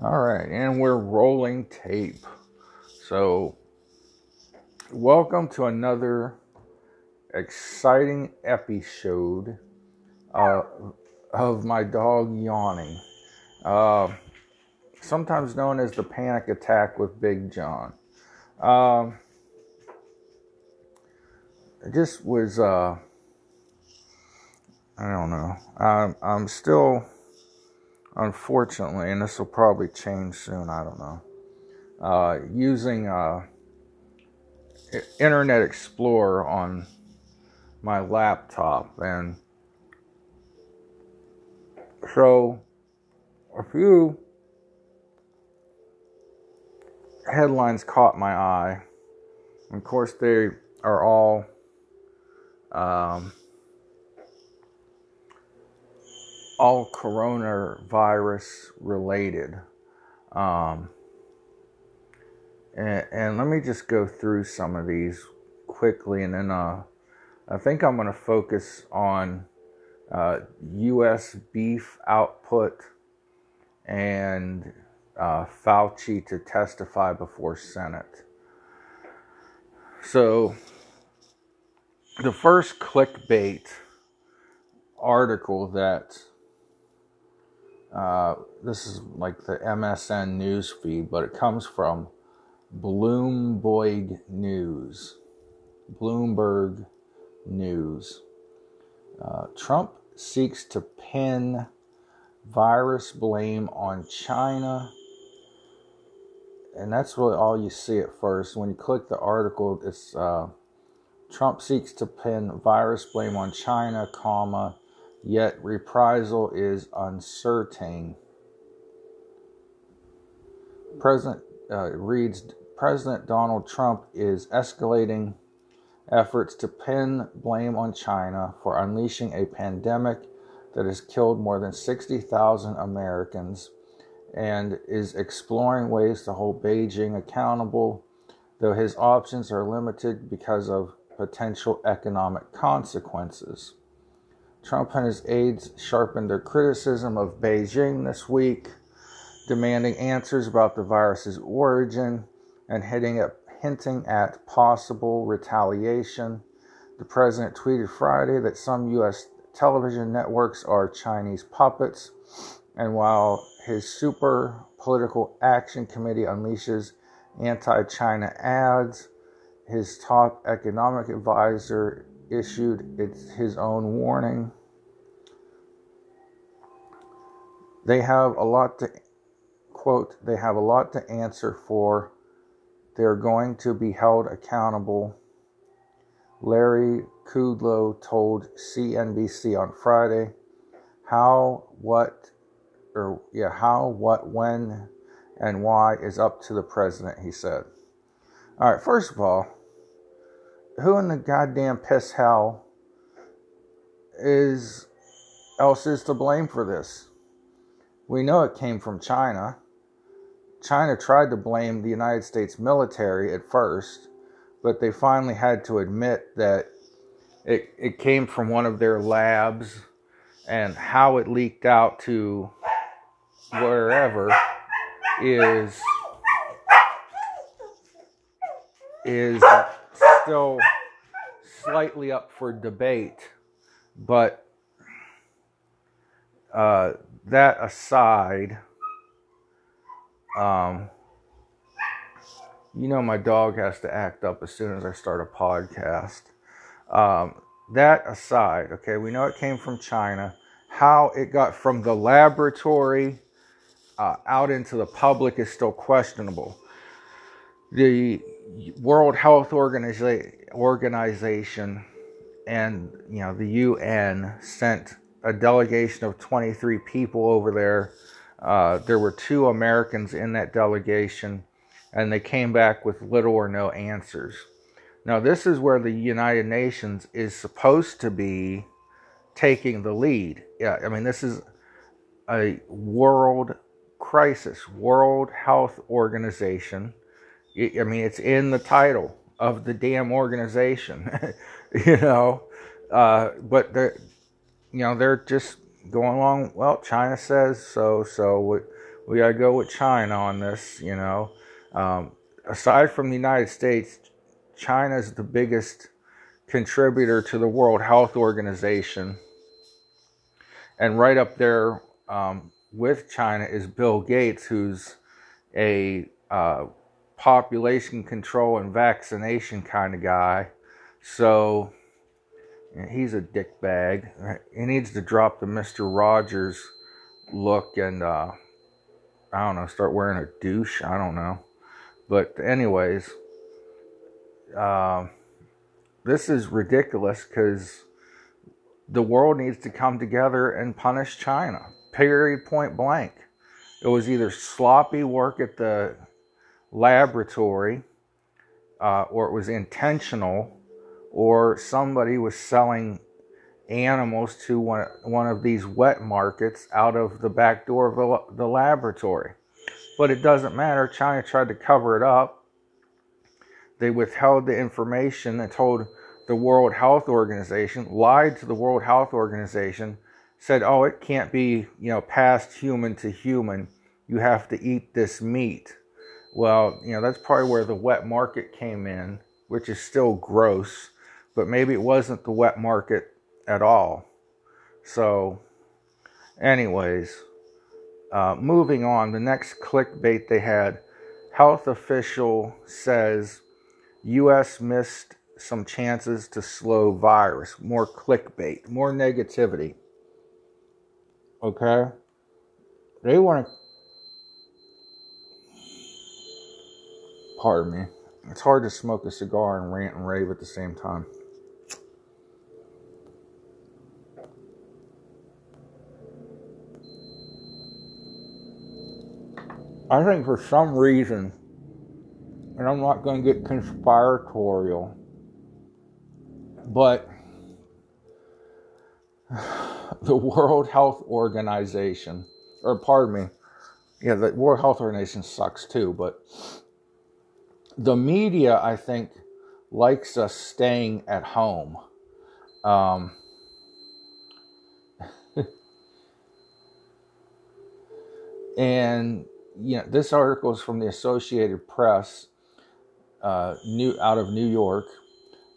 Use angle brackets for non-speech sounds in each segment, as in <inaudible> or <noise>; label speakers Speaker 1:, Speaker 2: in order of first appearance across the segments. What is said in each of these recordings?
Speaker 1: All right, and we're rolling tape. So, welcome to another exciting episode uh, of my dog yawning, uh, sometimes known as the panic attack with Big John. Um, it just was, uh, I don't know. I'm, I'm still unfortunately, and this will probably change soon, I don't know, uh, using uh, Internet Explorer on my laptop. And so a few headlines caught my eye. Of course, they are all. Um, all coronavirus related. Um, and, and, let me just go through some of these quickly, and then uh, I think I'm going to focus on uh, U.S. beef output and uh, Fauci to testify before Senate. So, the first clickbait article that uh, this is like the MSN news feed, but it comes from Bloomberg News. Bloomberg News. Uh, Trump seeks to pin virus blame on China. And that's really all you see at first. When you click the article, it's uh, Trump seeks to pin virus blame on China, comma, yet reprisal is uncertain. President uh, reads President Donald Trump is escalating efforts to pin blame on China for unleashing a pandemic that has killed more than 60,000 Americans and is exploring ways to hold Beijing accountable, though his options are limited because of potential economic consequences. Trump and his aides sharpened their criticism of Beijing this week, demanding answers about the virus's origin and hinting at, hinting at possible retaliation. The president tweeted Friday that some U.S. television networks are Chinese puppets, and while his super political action committee unleashes anti China ads, his top economic advisor issued its, his own warning. They have a lot to, quote, they have a lot to answer for. They're going to be held accountable. Larry Kudlow told CNBC on Friday how, what, or yeah, how, what, when, and why is up to the president, he said. All right, first of all, who in the goddamn piss hell is else is to blame for this? We know it came from China. China tried to blame the United States military at first, but they finally had to admit that it, it came from one of their labs and how it leaked out to wherever is is still slightly up for debate, but uh, that aside, um, you know my dog has to act up as soon as I start a podcast. Um, that aside, okay, we know it came from China. How it got from the laboratory uh, out into the public is still questionable. The World Health Organiza- Organization and you know the UN sent a delegation of 23 people over there. Uh, there were two Americans in that delegation, and they came back with little or no answers. Now, this is where the United Nations is supposed to be taking the lead. Yeah, I mean, this is a world crisis, World Health Organization I mean, it's in the title of the damn organization, <laughs> you know. Uh, but they're, you know, they're just going along. Well, China says so, so we, we gotta go with China on this. You know, um, aside from the United States, China is the biggest contributor to the World Health Organization, and right up there um, with China is Bill Gates, who's a uh, population control and vaccination kind of guy. So he's a dick bag. He needs to drop the Mister Rogers look and uh, I don't know, start wearing a douche. I don't know, but anyways, uh, this is ridiculous because the world needs to come together and punish China. Period. Point blank. It was either sloppy work at the laboratory, uh, or it was intentional or somebody was selling animals to one, one of these wet markets out of the back door of the, the laboratory. But it doesn't matter. China tried to cover it up. They withheld the information and told the World Health Organization, lied to the World Health Organization, said, oh, it can't be, you know, passed human to human. You have to eat this meat. Well, you know, that's probably where the wet market came in, which is still gross but maybe it wasn't the wet market at all. So, anyways, uh, moving on, the next clickbait they had health official says U.S. missed some chances to slow virus. More clickbait, more negativity. Okay? They want to. Pardon me. It's hard to smoke a cigar and rant and rave at the same time. I think for some reason, and I'm not going to get conspiratorial, but <sighs> the World Health Organization, or pardon me, yeah, the World Health Organization sucks too, but the media, I think, likes us staying at home. Um, <laughs> and you know, this article is from the Associated Press, uh, new out of New York.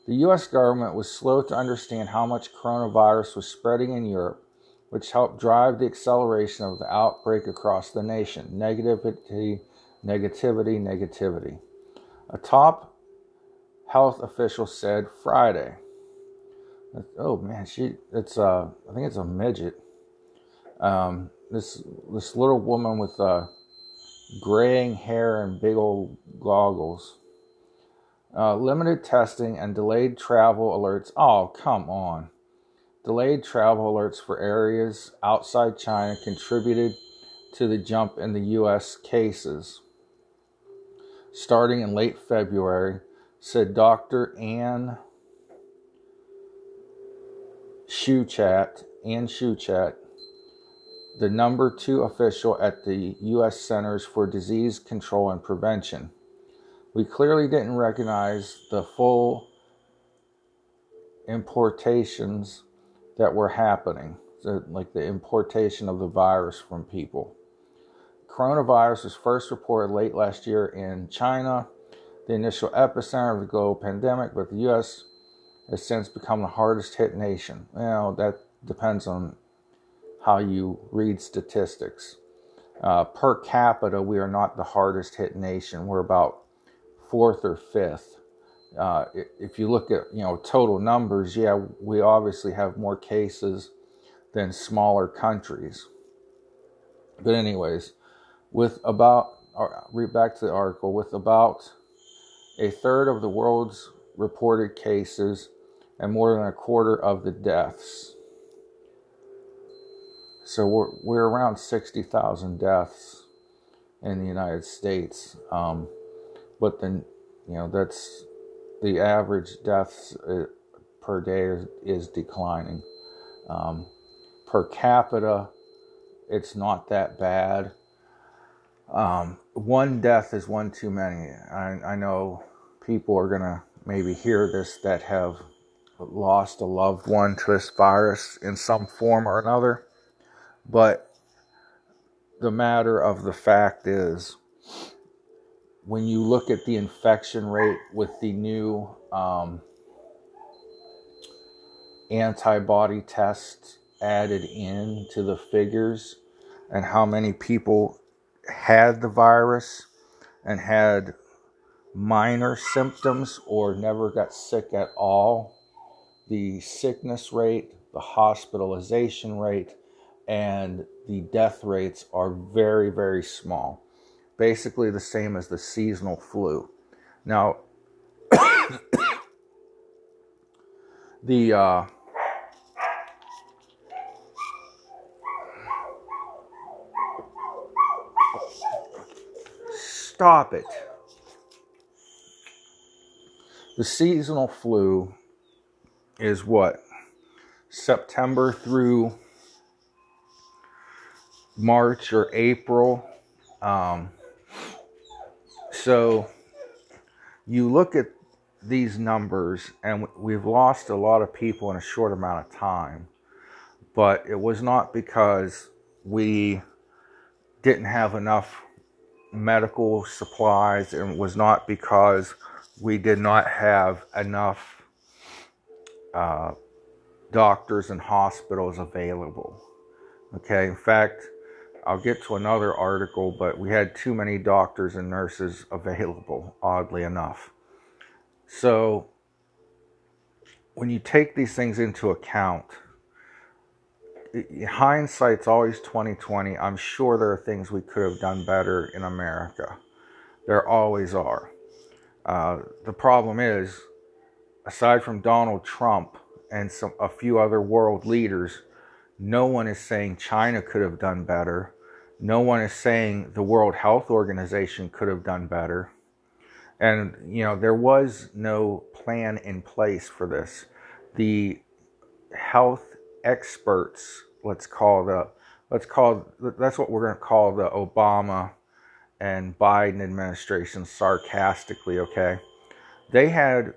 Speaker 1: The U.S. government was slow to understand how much coronavirus was spreading in Europe, which helped drive the acceleration of the outbreak across the nation. Negativity, negativity, negativity. A top health official said Friday. Oh man, she it's uh I think it's a midget. Um, this this little woman with uh graying hair and big old goggles. Uh, limited testing and delayed travel alerts. Oh, come on. Delayed travel alerts for areas outside China contributed to the jump in the U.S. cases. Starting in late February, said Dr. Anne Schuchat, Anne Schuchat, the number two official at the U.S. Centers for Disease Control and Prevention. We clearly didn't recognize the full importations that were happening, like the importation of the virus from people. Coronavirus was first reported late last year in China, the initial epicenter of the global pandemic, but the U.S. has since become the hardest hit nation. Well, that depends on how you read statistics. Uh, per capita, we are not the hardest hit nation. We're about fourth or fifth. Uh, if you look at you know total numbers, yeah, we obviously have more cases than smaller countries. But anyways, with about uh, read back to the article with about a third of the world's reported cases and more than a quarter of the deaths. So we're, we're around 60,000 deaths in the United States. Um, but then, you know, that's the average deaths uh, per day is, is declining. Um, per capita, it's not that bad. Um, one death is one too many. I, I know people are going to maybe hear this that have lost a loved one to this virus in some form or another. But the matter of the fact is, when you look at the infection rate with the new um, antibody tests added in to the figures and how many people had the virus and had minor symptoms or never got sick at all, the sickness rate, the hospitalization rate, and the death rates are very, very small. Basically, the same as the seasonal flu. Now, <coughs> the uh, stop it. The seasonal flu is what? September through March or April. Um, so you look at these numbers, and we've lost a lot of people in a short amount of time, but it was not because we didn't have enough medical supplies, and was not because we did not have enough uh, doctors and hospitals available. Okay, in fact, I'll get to another article, but we had too many doctors and nurses available, oddly enough. So, when you take these things into account, hindsight's always 2020. I'm sure there are things we could have done better in America. There always are. Uh, the problem is, aside from Donald Trump and some a few other world leaders, no one is saying China could have done better. No one is saying the World Health Organization could have done better. And you know there was no plan in place for this. The health experts, let's call the let's call that's what we're going to call the Obama and Biden administration sarcastically, okay? They had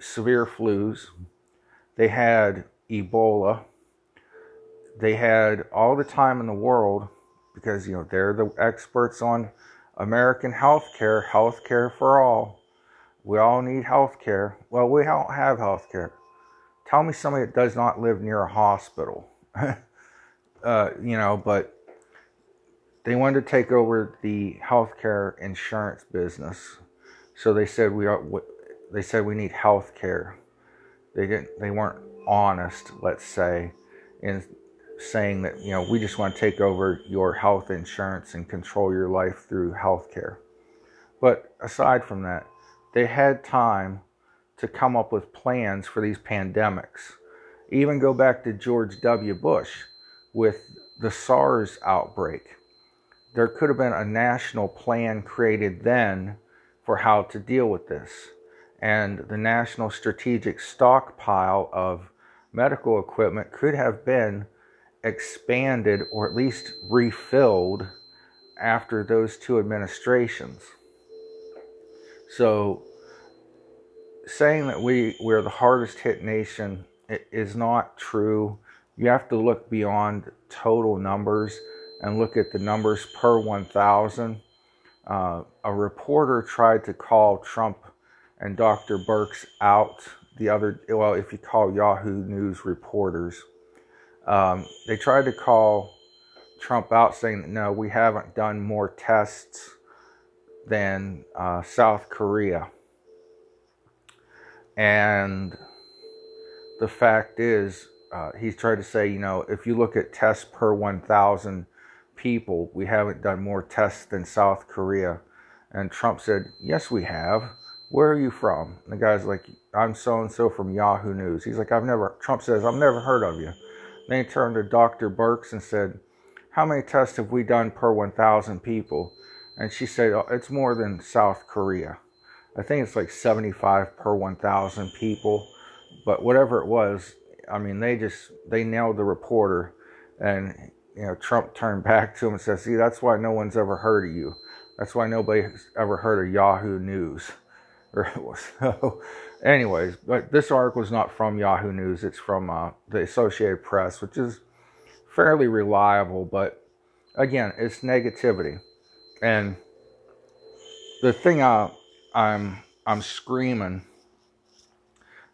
Speaker 1: severe flus, they had Ebola, they had all the time in the world because you know they're the experts on American healthcare, healthcare for all. We all need healthcare. Well, we don't have healthcare. Tell me somebody that does not live near a hospital. <laughs> uh, you know, but they wanted to take over the healthcare insurance business. So they said we are. They said we need healthcare. They didn't. They weren't honest. Let's say, in saying that you know we just want to take over your health insurance and control your life through healthcare. But aside from that, they had time to come up with plans for these pandemics. Even go back to George W. Bush with the SARS outbreak there could have been a national plan created then for how to deal with this. And the national strategic stockpile of medical equipment could have been expanded or at least refilled after those two administrations. So, saying that we, we're the hardest hit nation is not true. You have to look beyond total numbers and look at the numbers per 1,000. Uh, a reporter tried to call Trump and Dr. Birx out the other, well, if you call Yahoo News reporters, um, they tried to call Trump out saying no, we haven't done more tests than uh, South Korea. And the fact is, uh, he's tried to say, you know, if you look at tests per 1,000 people, we haven't done more tests than South Korea. And Trump said, Yes, we have. Where are you from? And the guy's like, I'm so and so from Yahoo News. He's like, I've never, Trump says, I've never heard of you. Then he turned to Dr. Birx and said, How many tests have we done per 1,000 people? And she said, oh, It's more than South Korea. I think it's like 75 per 1,000 people. But whatever it was, I mean, they just, they nailed the reporter. And you know, Trump turned <laughs> back to him and said, See, that's why no one's ever heard of you. That's why nobody's ever heard of Yahoo News. <laughs> so, anyways, but this article is not from Yahoo News. It's from uh, the Associated Press, which is fairly reliable. But again, it's negativity. And the thing I, I'm I'm screaming.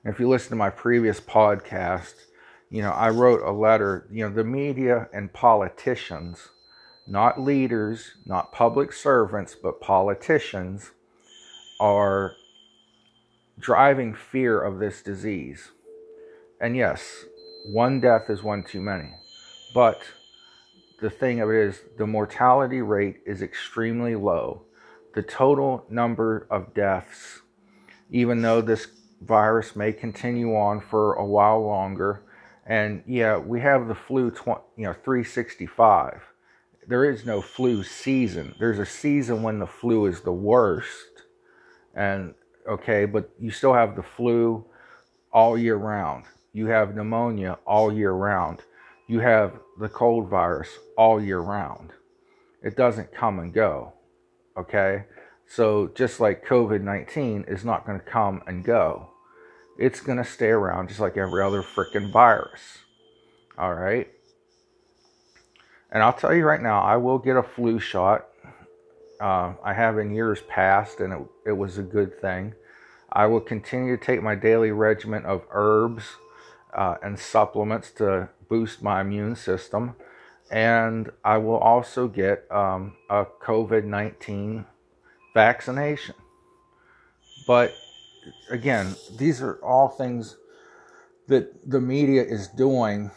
Speaker 1: If you listen to my previous podcast, you know, I wrote a letter, you know, the media and politicians, not leaders, not public servants, but politicians are driving fear of this disease. And yes, one death is one too many. But the thing of it is, the mortality rate is extremely low. The total number of deaths, even though this virus may continue on for a while longer, and yeah, we have the flu, tw- you know, 365. There is no flu season. There's a season when the flu is the worst, and okay, but you still have the flu all year round. You have pneumonia all year round. You have the cold virus all year round. It doesn't come and go. Okay? So just like COVID 19 is not going to come and go, it's going to stay around just like every other freaking virus. All right? And I'll tell you right now, I will get a flu shot. Uh, I have in years past, and it, it was a good thing. I will continue to take my daily regimen of herbs uh, and supplements to boost my immune system. And I will also get um, a COVID 19 vaccination. But again, these are all things that the media is doing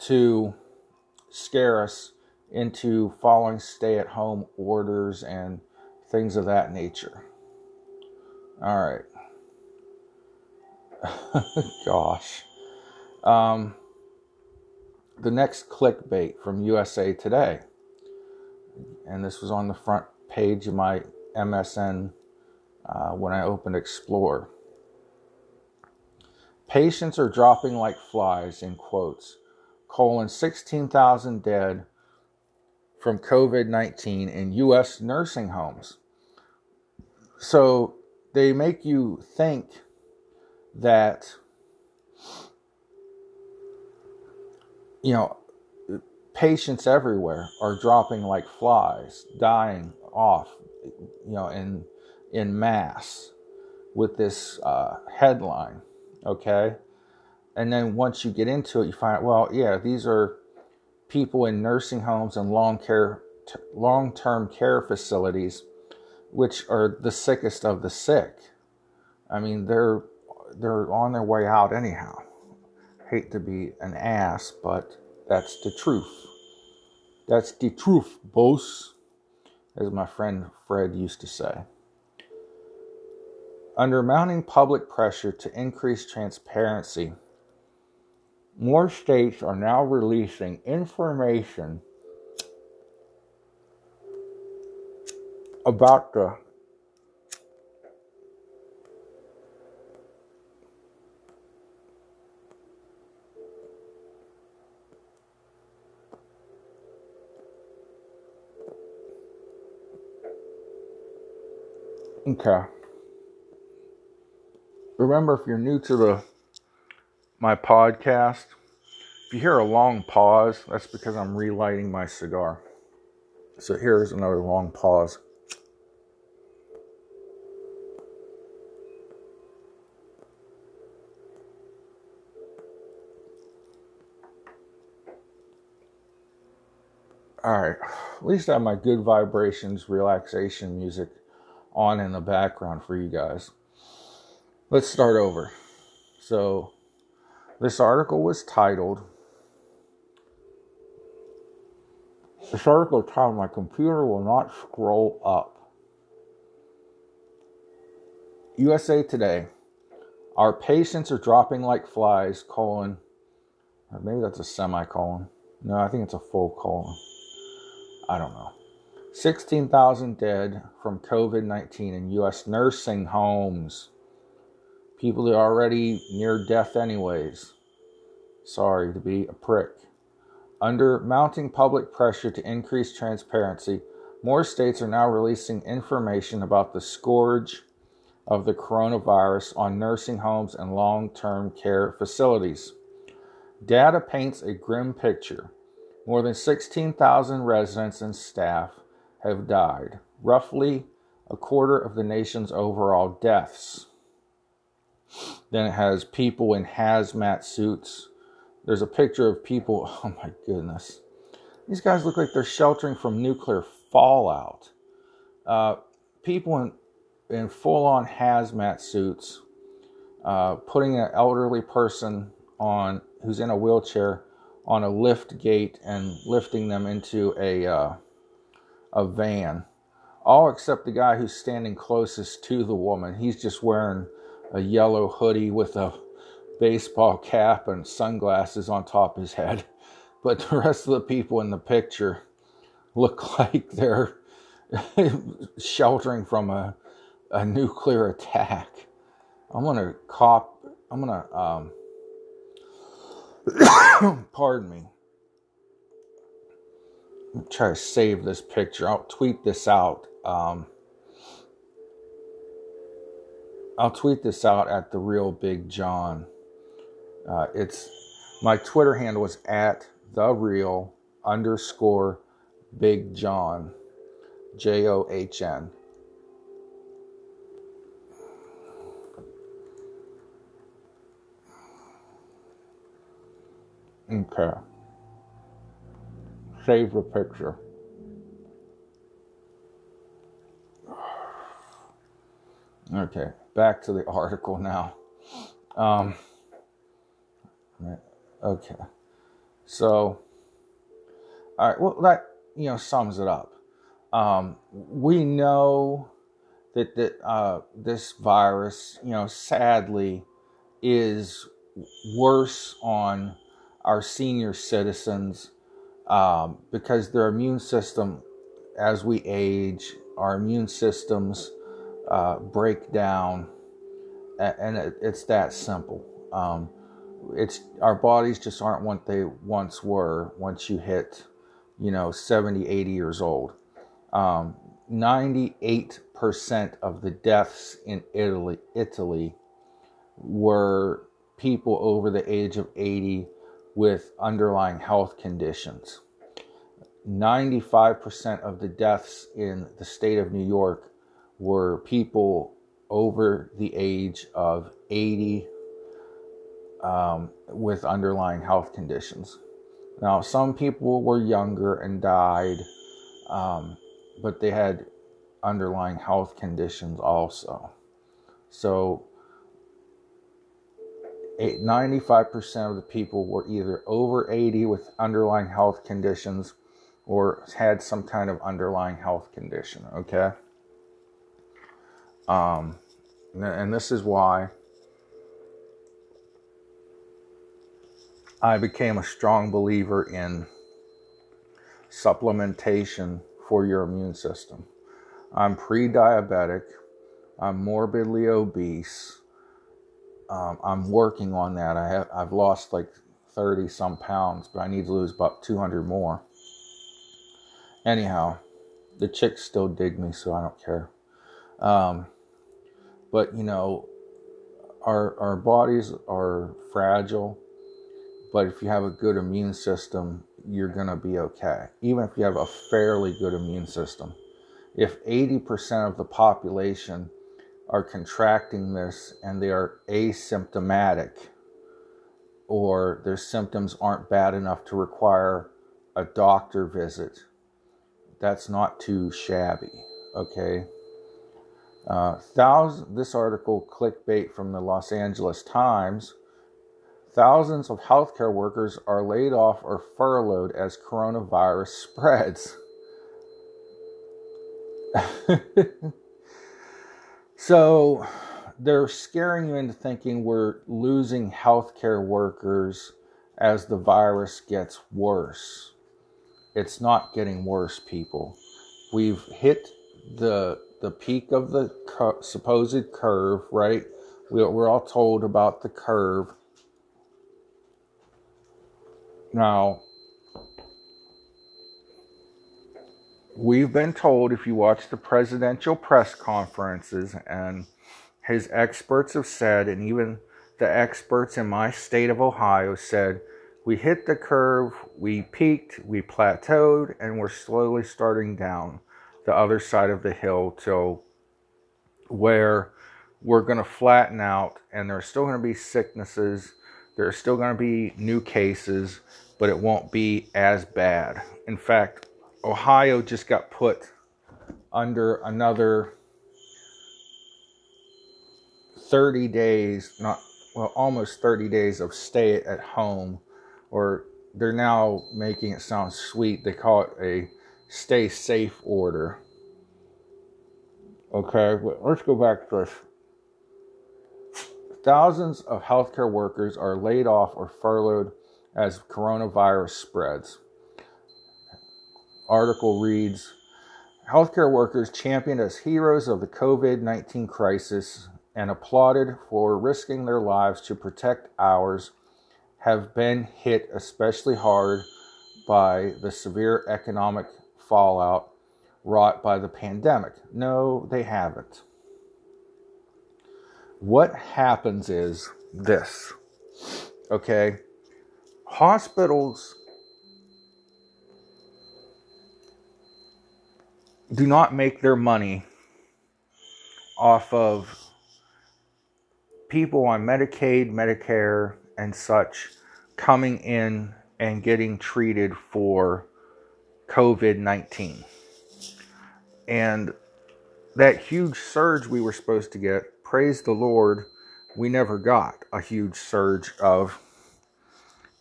Speaker 1: to scare us into following stay at home orders and things of that nature. All right. <laughs> Gosh. Um, the next clickbait from USA Today, and this was on the front page of my MSN uh, when I opened Explore. Patients are dropping like flies, in quotes. Colon 16,000 dead from COVID 19 in U.S. nursing homes. So they make you think that you know patients everywhere are dropping like flies dying off you know in in mass with this uh, headline okay and then once you get into it you find well yeah these are people in nursing homes and long care long-term care facilities which are the sickest of the sick i mean they're they're on their way out anyhow. Hate to be an ass, but that's the truth. That's the truth, boss, as my friend Fred used to say. Under mounting public pressure to increase transparency, more states are now releasing information about the Okay. Remember, if you're new to the my podcast, if you hear a long pause, that's because I'm relighting my cigar. So here's another long pause. All right, at least I have my good vibrations, relaxation music on in the background for you guys. Let's start over. So, this article was titled. This article titled My Computer Will Not Scroll Up. USA Today. Our patients are dropping like flies, colon. maybe that's a semicolon. No, I think it's a full colon. I don't know. 16,000 dead from COVID 19 in U.S. nursing homes. People are already near death, anyways. Sorry to be a prick. Under mounting public pressure to increase transparency, more states are now releasing information about the scourge of the coronavirus on nursing homes and long term care facilities. Data paints a grim picture More than 16,000 residents and staff have died, roughly a quarter of the nation's overall deaths. Then it has people in hazmat suits. There's a picture of people. <laughs> Oh my goodness. These guys look like they're sheltering from nuclear fallout. Uh, people in, in full on hazmat suits uh, putting an elderly person on who's in a wheelchair on a lift gate and lifting them into a uh, a van. All except the guy who's standing closest to the woman. He's just wearing a yellow hoodie with a baseball cap and sunglasses on top of his head. <laughs> But the rest of the people in the picture look <laughs> like they're <laughs> sheltering from a, a nuclear attack. I'm gonna cop. I'm gonna um. <coughs> pardon me. Try to save this picture. I'll tweet this out. Um, I'll tweet this out at the real Big John. Uh, it's my Twitter handle is at the real underscore Big John, J O H N. Okay. Save the picture. Okay, back to the <laughs> article now. Um, okay, so, all right, well, that, you know, sums it up. Um, we know that, that uh, this virus, you know, sadly is worse on our senior citizens um, because their immune system, as we age, our immune systems uh, break down, and it, it's that simple. Um, it's our bodies just aren't what they once were once you hit, you know, 70, 80 years old. Um, 98% of the deaths in Italy, Italy were people over the age of 80 with underlying health conditions. 95% of the deaths in the state of New York were people over the age of 80 um, with underlying health conditions. Now, some people were younger and died, um, but they had underlying health conditions also. So, 95% of the people were either over 80 with underlying health conditions or had some kind of underlying health condition, okay? Um, and this is why I became a strong believer in supplementation for your immune system. I'm pre diabetic, I'm morbidly obese um, I'm working on that. I have I've lost like 30 some pounds, but I need to lose about 200 more. Anyhow, the chicks still dig me, so I don't care. Um, but you know, our our bodies are fragile, but if you have a good immune system, you're gonna be okay. Even if you have a fairly good immune system, if 80% of the population are contracting this and they are asymptomatic or their symptoms aren't bad enough to require a doctor visit, that's not too shabby, okay? Uh, thousands, this article, clickbait from the Los Angeles Times. Thousands of healthcare workers are laid off or furloughed as coronavirus <laughs> spreads. <laughs> So they're scaring you into thinking we're losing healthcare workers as the virus gets worse. It's not getting worse, people. We've hit the the peak of the supposed curve, right? We're all told about the curve. Now, we've been told if you watch the presidential press conferences and his experts have said and even the experts in my state of ohio said we hit the curve, we peaked, we plateaued, and we're slowly starting down the other side of the hill till where we're going to flatten out and there's still going to be sicknesses, there's still going to be new cases, but it won't be as bad. In fact, Ohio just got put under another 30 days, not well, almost 30 days of stay at home, or they're now making it sound sweet. They call it a stay safe order. Okay, let's go back to this. Thousands of healthcare workers are laid off or furloughed as coronavirus spreads. Article reads Healthcare workers championed as heroes of the COVID 19 crisis and applauded for risking their lives to protect ours have been hit especially hard by the severe economic fallout wrought by the pandemic. No, they haven't. What happens is this, okay? Hospitals do not make their money off of people on Medicaid, Medicare, and such coming in and getting treated for COVID 19. And that huge surge we were supposed to get, praise the Lord, we never got a huge surge of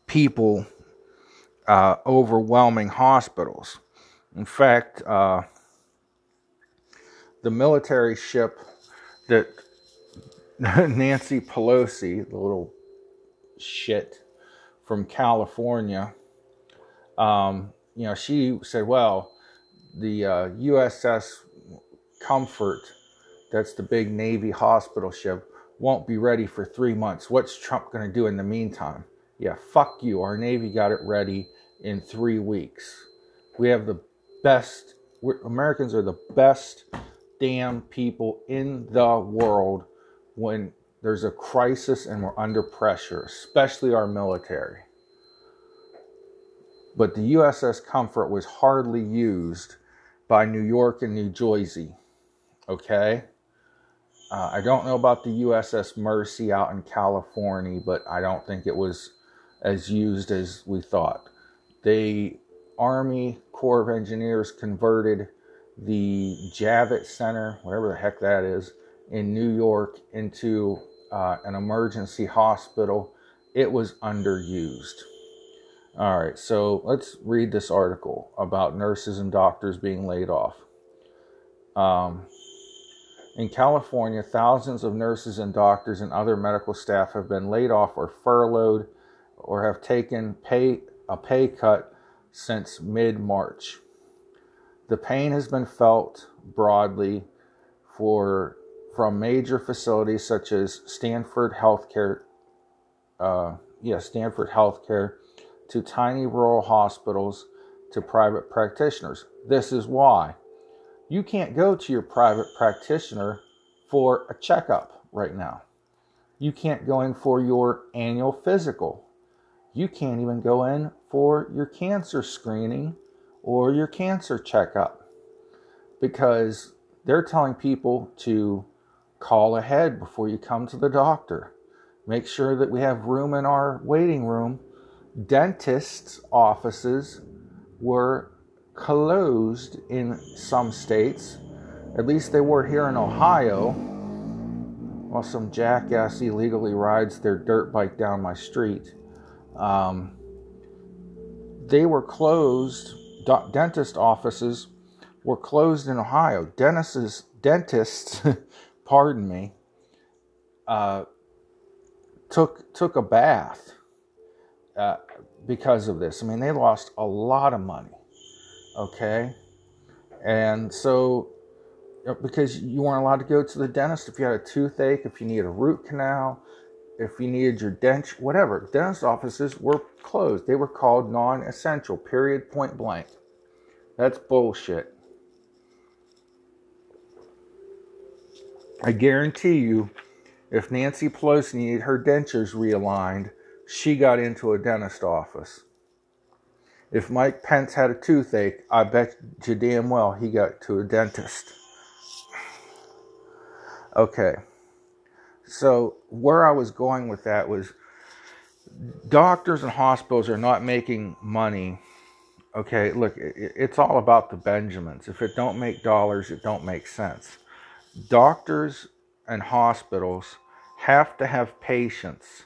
Speaker 1: people uh, overwhelming hospitals. In fact, uh, the military ship that <laughs> Nancy Pelosi, the little shit from California, um, you know, she said, well, the uh, USS Comfort, that's the big Navy hospital ship, won't be ready for three months. What's Trump going to do in the meantime? Yeah, fuck you. Our Navy got it ready in three weeks. We have the best, Americans are the best damn people in the world when there's a crisis and we're under pressure, especially our military. But the USS Comfort was hardly used by New York and New Jersey. Okay? Uh, I don't know about the USS Mercy out in California, but I don't think it was as used as we thought. The Army Corps of Engineers converted the Javits Center, whatever the heck that is, in New York into uh, an emergency hospital. It was underused. All right, so let's read this article about nurses and doctors being laid off. Um, in California, thousands of nurses and doctors and other medical staff have been laid off or furloughed or have taken pay, a pay cut since mid March. The pain has been felt broadly for from major facilities such as Stanford Healthcare, uh, yeah, Stanford Healthcare, to tiny rural hospitals to private practitioners. This is why you can't go to your private practitioner for a checkup right now. You can't go in for your annual physical. You can't even go in for your cancer screening or your cancer checkup because they're telling people to call ahead before you come to the doctor. Make sure that we have room in our waiting room. Dentists' offices were closed in some states. At least they were here in Ohio. While some jackass illegally rides their dirt bike down my street. Um, they were closed. Dentist offices were closed in Ohio. Dentists, dentists <laughs> pardon me, uh, took took a bath uh, because of this. I mean, they lost a lot of money. Okay, and so because you weren't allowed to go to the dentist if you had a toothache, if you needed a root canal, if you needed your dent, whatever. Dentist offices were closed. They were called non-essential. Period. Point blank. That's bullshit. I guarantee you, if Nancy Pelosi needed her dentures realigned, she got into a dentist office. If Mike Pence had a toothache, I bet you damn well he got to a dentist. Okay. So, where I was going with that was doctors and hospitals are not making money. Okay, look, it's all about the Benjamins. If it don't make dollars, it don't make sense. Doctors and hospitals have to have patients.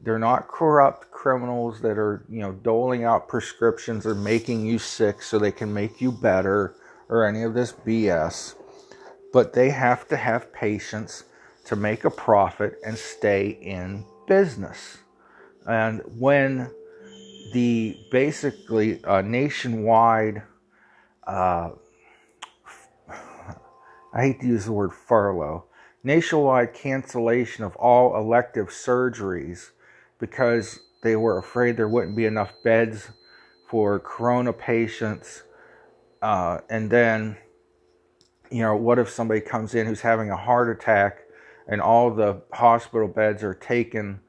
Speaker 1: they're not corrupt criminals that are, you know, doling out prescriptions or making you sick so they can make you better or any of this BS. But they have to have patience to make a profit and stay in business. And when the basically uh, nationwide, uh, I hate to use the word furlough, nationwide cancellation of all elective surgeries because they were afraid there wouldn't be enough beds for corona patients. Uh, and then, you know, what if somebody comes in who's having a heart attack and all the hospital beds are taken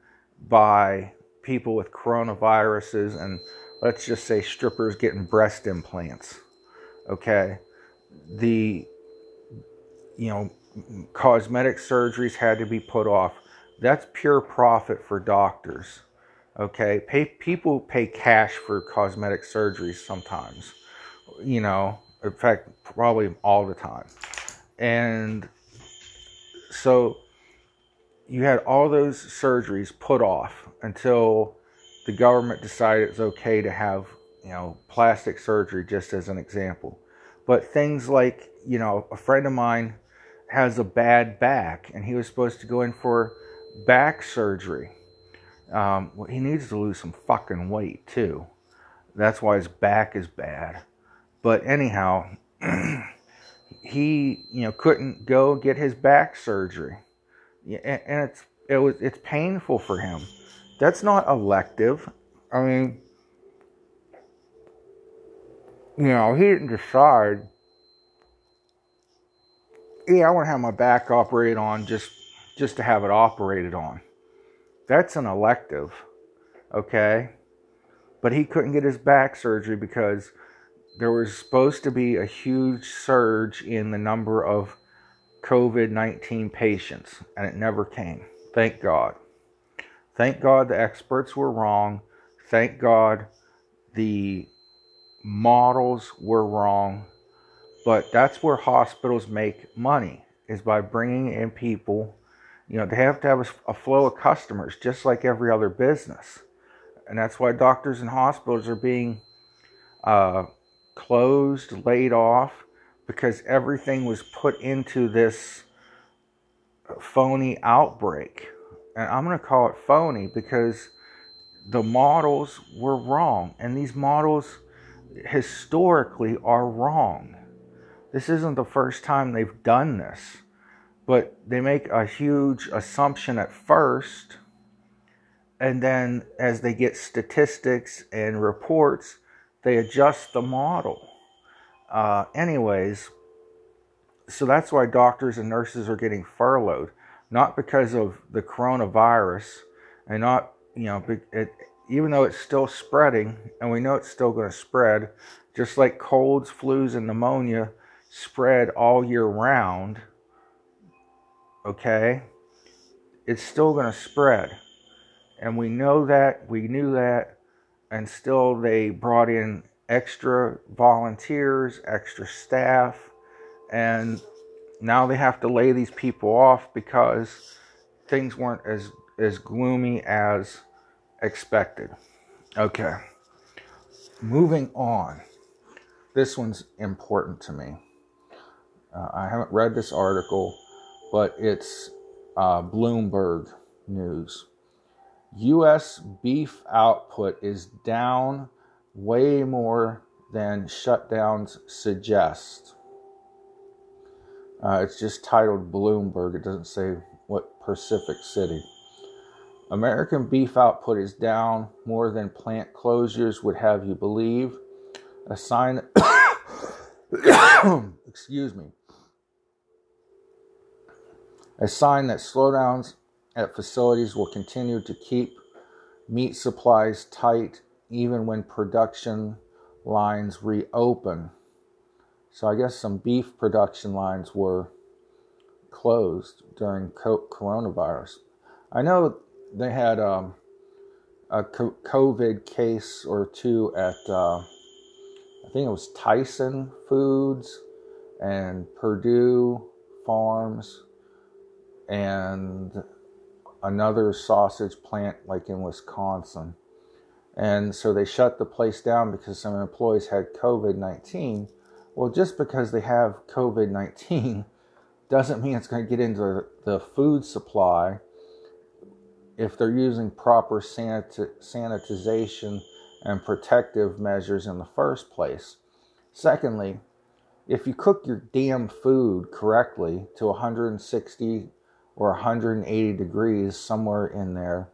Speaker 1: by people with coronaviruses and let's just say strippers getting breast implants? Okay. The, you know, cosmetic surgeries had to be put off that's pure profit for doctors. Okay, pay people pay cash for cosmetic surgeries sometimes. You know, in fact, probably all the time. And so you had all those surgeries put off until the government decided it's okay to have, you know, plastic surgery, just as an example. But things like, you know, a friend of mine has a bad back and he was supposed to go in for back surgery. Um, well, he needs to lose some fucking weight too. That's why his back is bad. But anyhow, <clears throat> he you know couldn't go get his back surgery, and it's it was it's painful for him. That's not elective. I mean, you know, he didn't decide. Yeah, I want to have my back operated on just just to have it operated on. That's an elective, okay? But he couldn't get his back surgery because there was supposed to be a huge surge in the number of COVID 19 patients, and it never came. Thank God. Thank God the experts were wrong. Thank God the models were wrong. But that's where hospitals make money, is by bringing in people you know, they have to have a, flow of customers just like every other business. And that's why doctors and hospitals are being uh, closed, laid off, because everything was put into this phony outbreak. And I'm going to call it phony because the models were wrong. And these models historically are wrong. This isn't the first time they've done this but they make a huge assumption at first and then as they get statistics and reports they adjust the model uh, anyways so that's why doctors and nurses are getting furloughed not because of the coronavirus and not you know it, even though it's still spreading and we know it's still going to spread just like colds flus and pneumonia spread all year round okay, it's still going to spread. And we know that, we knew that, and still they brought in extra volunteers, extra staff, and now they have to lay these people off because things weren't as as gloomy as expected. Okay. Moving on. This one's important to me. Uh, I haven't read this article, but it's uh, Bloomberg News. U.S. beef output is down way more than shutdowns suggest. Uh, it's just titled Bloomberg. It doesn't say what Pacific City. American beef output is down more than plant closures would have you believe. A sign, <coughs> excuse me, a sign that slowdowns at facilities will continue to keep meat supplies tight even when production lines reopen. So I guess some beef production lines were closed during coronavirus. I know they had um, a COVID case or two at, uh, I think it was Tyson Foods and Perdue Farms and another sausage plant like in Wisconsin. And so they shut the place down because some employees had COVID 19. Well, just because they have COVID 19 <laughs> doesn't mean it's going to get into the food supply if they're using proper sanit- sanitization and protective measures in the first place. Secondly, if you cook your damn food correctly to 160 or 180 degrees, somewhere in there,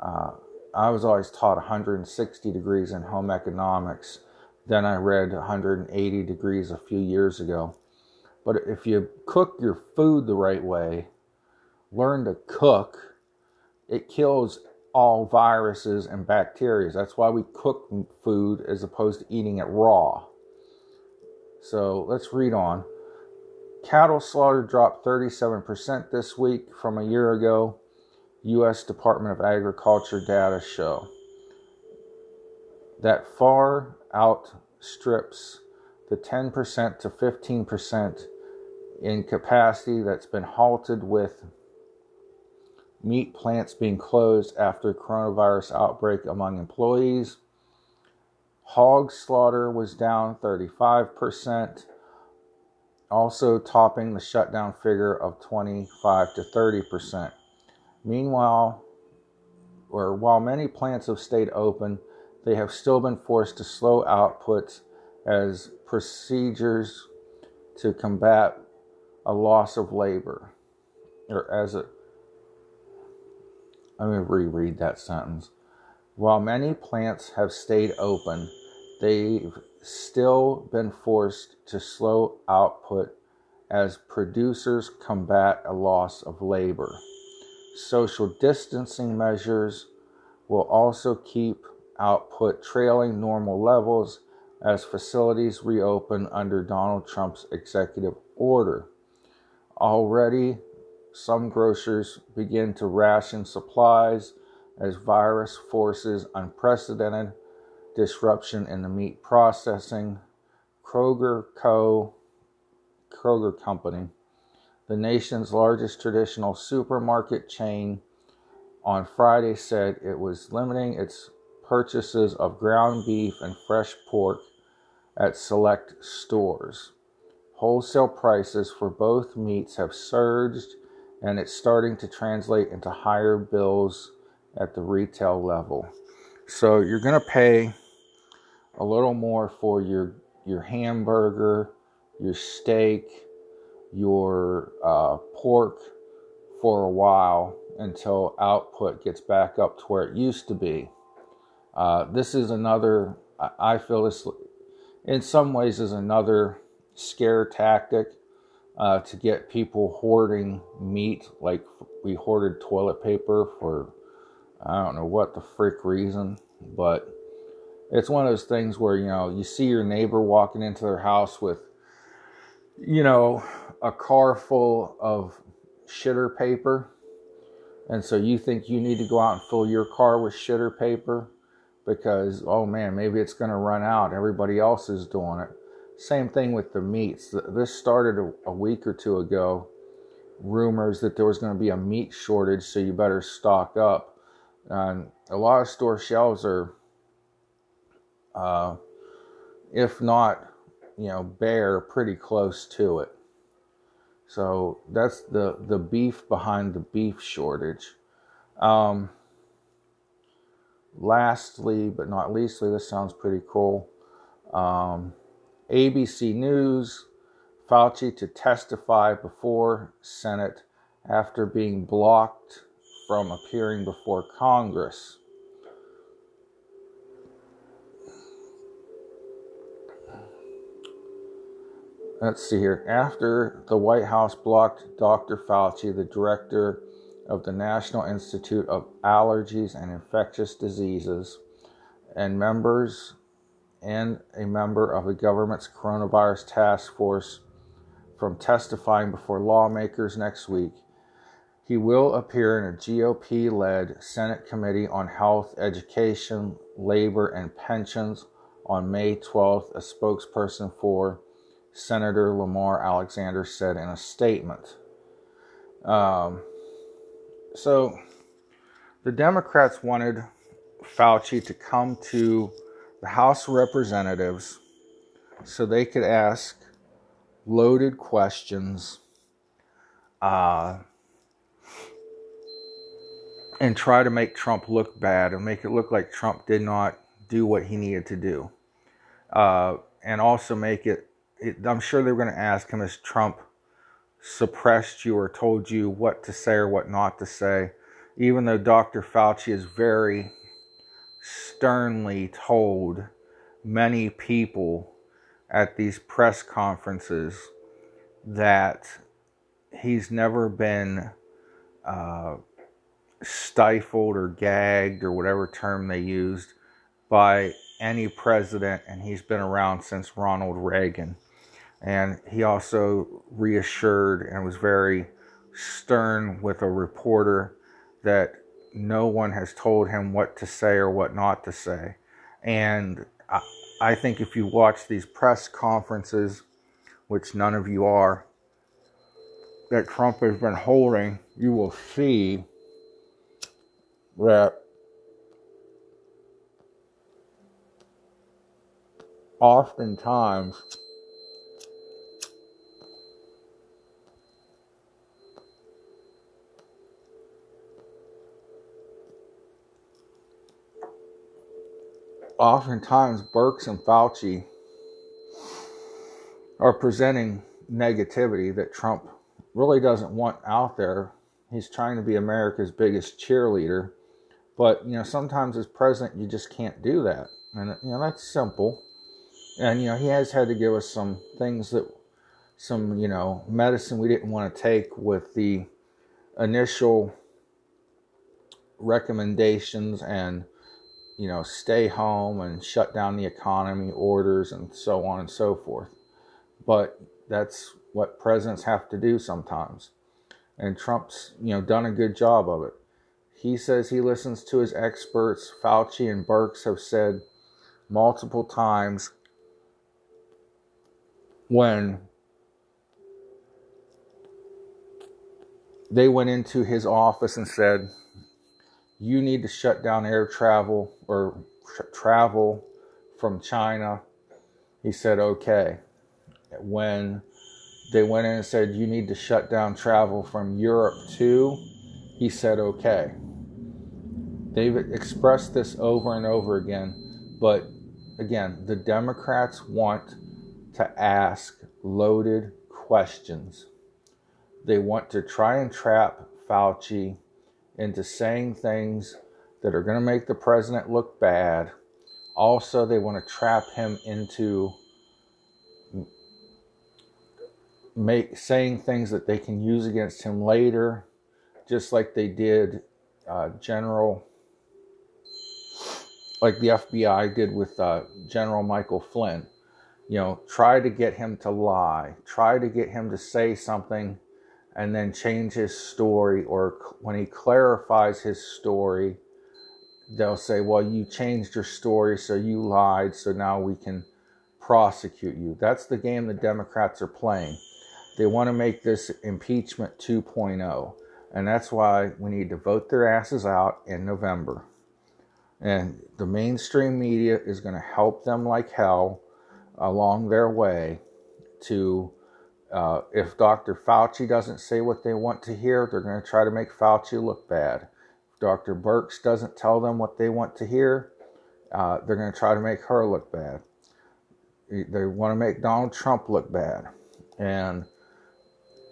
Speaker 1: uh, I was always taught 160 degrees in home economics. Then I read 180 degrees a few years ago. But if you cook your food the right way, learn to cook, it kills all viruses and bacteria. That's why we cook food as opposed to eating it raw. So let's read on. Cattle slaughter dropped 37% this week from a year ago. U.S. Department of Agriculture data show that far outstrips the 10% to 15% in capacity that's been halted with meat plants being closed after coronavirus outbreak among employees. Hog slaughter was down 35%, also topping the shutdown figure of 25 to 30%. Meanwhile, or while many plants have stayed open, they have still been forced to slow output as procedures to combat a loss of labor. Or as a let me reread that sentence. While many plants have stayed open, they've still been forced to slow output as producers combat a loss of labor. Social distancing measures will also keep output trailing normal levels as facilities reopen under Donald Trump's executive order. Already, some grocers begin to ration supplies as virus forces unprecedented disruption in the meat processing. Kroger Co. Kroger Company the nation's largest traditional supermarket chain, on Friday said it was limiting its purchases of ground beef and fresh pork at select stores. Wholesale prices for both meats have surged, and it's starting to translate into higher bills at the retail level. So you're going to pay a little more for your your hamburger, your steak, your uh, pork for a while until output gets back up to where it used to be. Uh, this is another, I feel this in some ways is another scare tactic uh, to get people hoarding meat, like we hoarded toilet paper for I don't know what the frick reason, but it's one of those things where you know you see your neighbor walking into their house with you know a car full of shitter paper, and so you think you need to go out and fill your car with shitter paper because, oh man, maybe it's going to run out. Everybody else is doing it. Same thing with the meats. This started a, week or two ago. Rumors that there was going to be a meat shortage, so you better stock up. And a lot of store shelves are, uh, if not, you know, bare, pretty close to it. So that's the the beef behind the beef shortage. Um, lastly, but not leastly, this sounds pretty cool. Um, ABC News, Fauci to testify before Senate after being blocked from appearing before Congress. let's see here. After the White House blocked Dr. Fauci, the director of the National Institute of Allergies and Infectious Diseases and members and a member of the government's coronavirus task force from testifying before lawmakers next week. He will appear in a GOP led Senate Committee on Health, Education, Labor, and Pensions on May 12th, a spokesperson for Senator Lamar Alexander said in a statement. Um, so, the Democrats wanted Fauci to come to the House of Representatives so they could ask loaded questions uh, and try to make Trump look bad and make it look like Trump did not do what he needed to do. Uh, and also make it, it I'm sure they were going to ask him, is Trump suppressed you or told you what to say or what not to say? Even though Dr. Fauci is very sternly told many people at these press conferences that he's never been uh, stifled or gagged or whatever term they used by any president, and he's been around since Ronald Reagan. And he also reassured and was very stern with a reporter that no one has told him what to say or what not to say. And I, think if you watch these press conferences, which none of you are, that Trump has been holding, you will see that oftentimes oftentimes Birx and Fauci are presenting negativity that Trump really doesn't want out there. He's trying to be America's biggest cheerleader, but you know sometimes as president you just can't do that, and you know that's simple. And you know he has had to give us some things that some you know medicine we didn't want to take with the initial recommendations and you know, stay home and shut down the economy orders and so on and so forth. But that's what presidents have to do sometimes. And Trump's, you know, done a good job of it. He says he listens to his experts. Fauci and Birx have said multiple times when they went into his office and said, you need to shut down air travel or travel from China. He said, okay. When they went in and said, you need to shut down travel from Europe too, he said, okay. They've expressed this over and over again, but again, the Democrats want to ask loaded questions. They want to try and trap Fauci into saying things that are going to make the president look bad. Also, they want to trap him into make saying things that they can use against him later, just like they did uh, General, like the FBI did with uh, General Michael Flynn. You know, try to get him to lie, try to get him to say something and then change his story, or when he clarifies his story, they'll say, Well, you changed your story, so you lied, so now we can prosecute you. That's the game the Democrats are playing. They want to make this impeachment 2.0, and that's why we need to vote their asses out in November. And the mainstream media is going to help them like hell along their way to uh, if Dr. Fauci doesn't say what they want to hear, they're going to try to make Fauci look bad. If Dr. Birx doesn't tell them what they want to hear, uh, they're going to try to make her look bad. They want to make Donald Trump look bad. And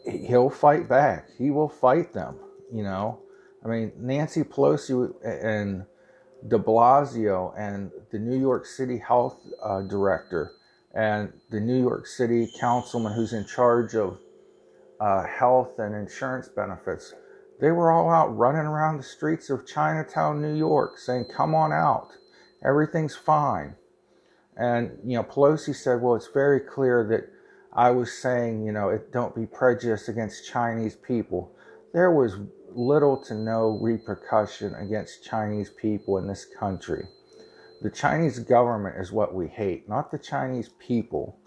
Speaker 1: he'll fight back. He will fight them, you know. I mean, Nancy Pelosi and de Blasio and the New York City health uh, director and the New York City councilman who's in charge of uh, health and insurance benefits, they were all out running around the streets of Chinatown, New York, saying, Come on out. Everything's fine. And, you know, Pelosi said, Well, it's very clear that I was saying, you know, it, don't be prejudiced against Chinese people. There was little to no repercussion against Chinese people in this country. The Chinese government is what we hate, not the Chinese people.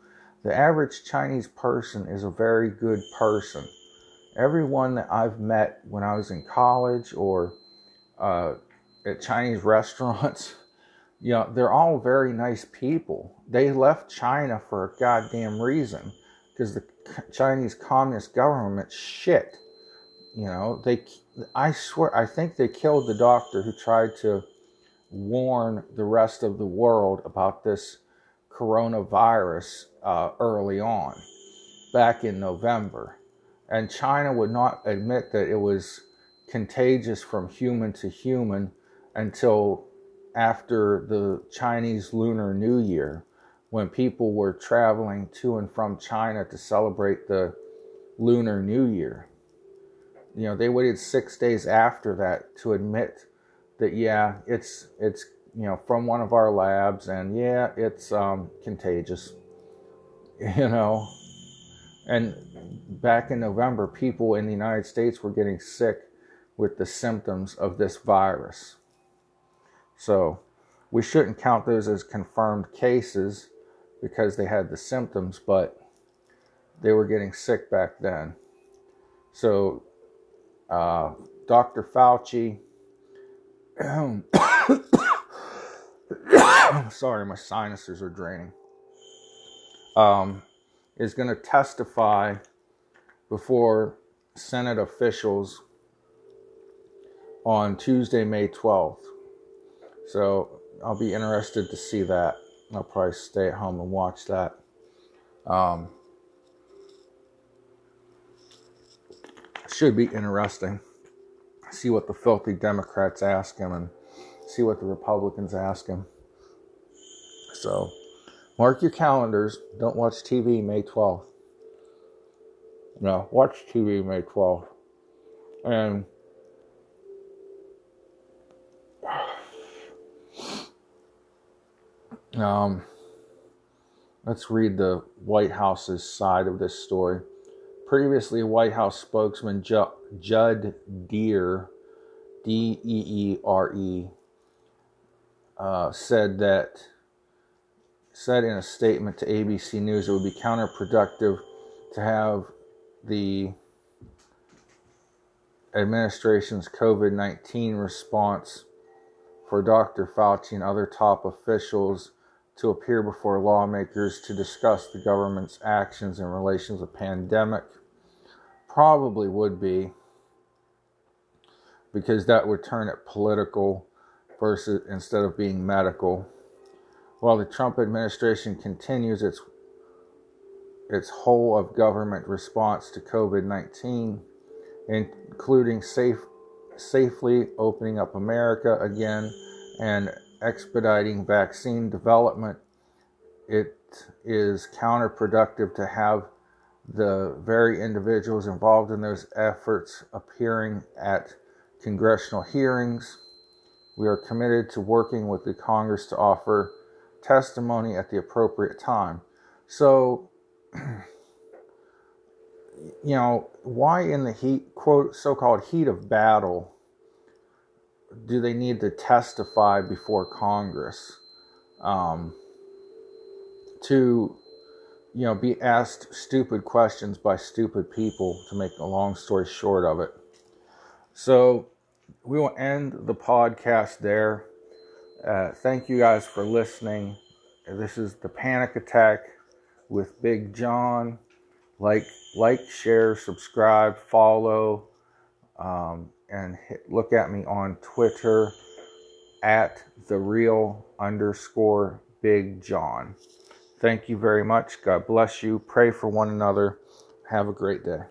Speaker 1: The average Chinese person is a very good person. Everyone that I've met when I was in college or uh, at Chinese <laughs> restaurants, <laughs> you know, they're all very nice people. They left China for a goddamn reason because the Chinese Communist government shit. You know, they, I swear, I think they killed the doctor who tried to warn the rest of the world about this coronavirus uh, early on, back in November. And China would not admit that it was contagious from human to human until after the Chinese Lunar New Year, when people were traveling to and from China to celebrate the Lunar New Year. You know, they waited six days after that to admit that yeah, it's it's you know from one of our labs, and yeah, it's um, contagious. <laughs> You know, and back in November, people in the United States were getting sick with the symptoms of this virus. So we shouldn't count those as confirmed cases because they had the symptoms, but they were getting sick back then. So uh, Dr. Fauci <coughs> <coughs> sorry, my sinuses are draining. Um, is going to testify before Senate officials on Tuesday, May 12th. So I'll be interested to see that. I'll probably stay at home and watch that. Um, should be interesting see what the filthy Democrats ask him and see what the Republicans ask him. So, mark your calendars. Don't watch TV May 12th. No, watch TV May 12th. And <sighs> um, let's read the White House's side of this story. Previously, White House spokesman Judd Deere, D E E R E, uh, said that said in a statement to ABC News it would be counterproductive to have the administration's COVID 19 response for Dr. Fauci and other top officials to appear before lawmakers to discuss the government's actions in relation to the pandemic probably would be because that would turn it political versus instead of being medical. While the Trump administration continues its its whole of government response to COVID-19, including safe safely opening up America again and expediting vaccine development, it is counterproductive to have the very individuals involved in those efforts appearing at congressional hearings. We are committed to working with the Congress to offer testimony at the appropriate time. So, <clears throat> you know, why in the heat, quote, so called heat of battle, do they need to testify before Congress um, to you know, be asked stupid questions by stupid people to make a long story short of it. So we will end the podcast there. Uh, thank you guys for listening. This is the Panic Attack with Big John. Like, like, share, subscribe, follow, um, and hit, look at me on Twitter at the real underscore Big John. Thank you very much. God bless you. Pray for one another. Have a great day.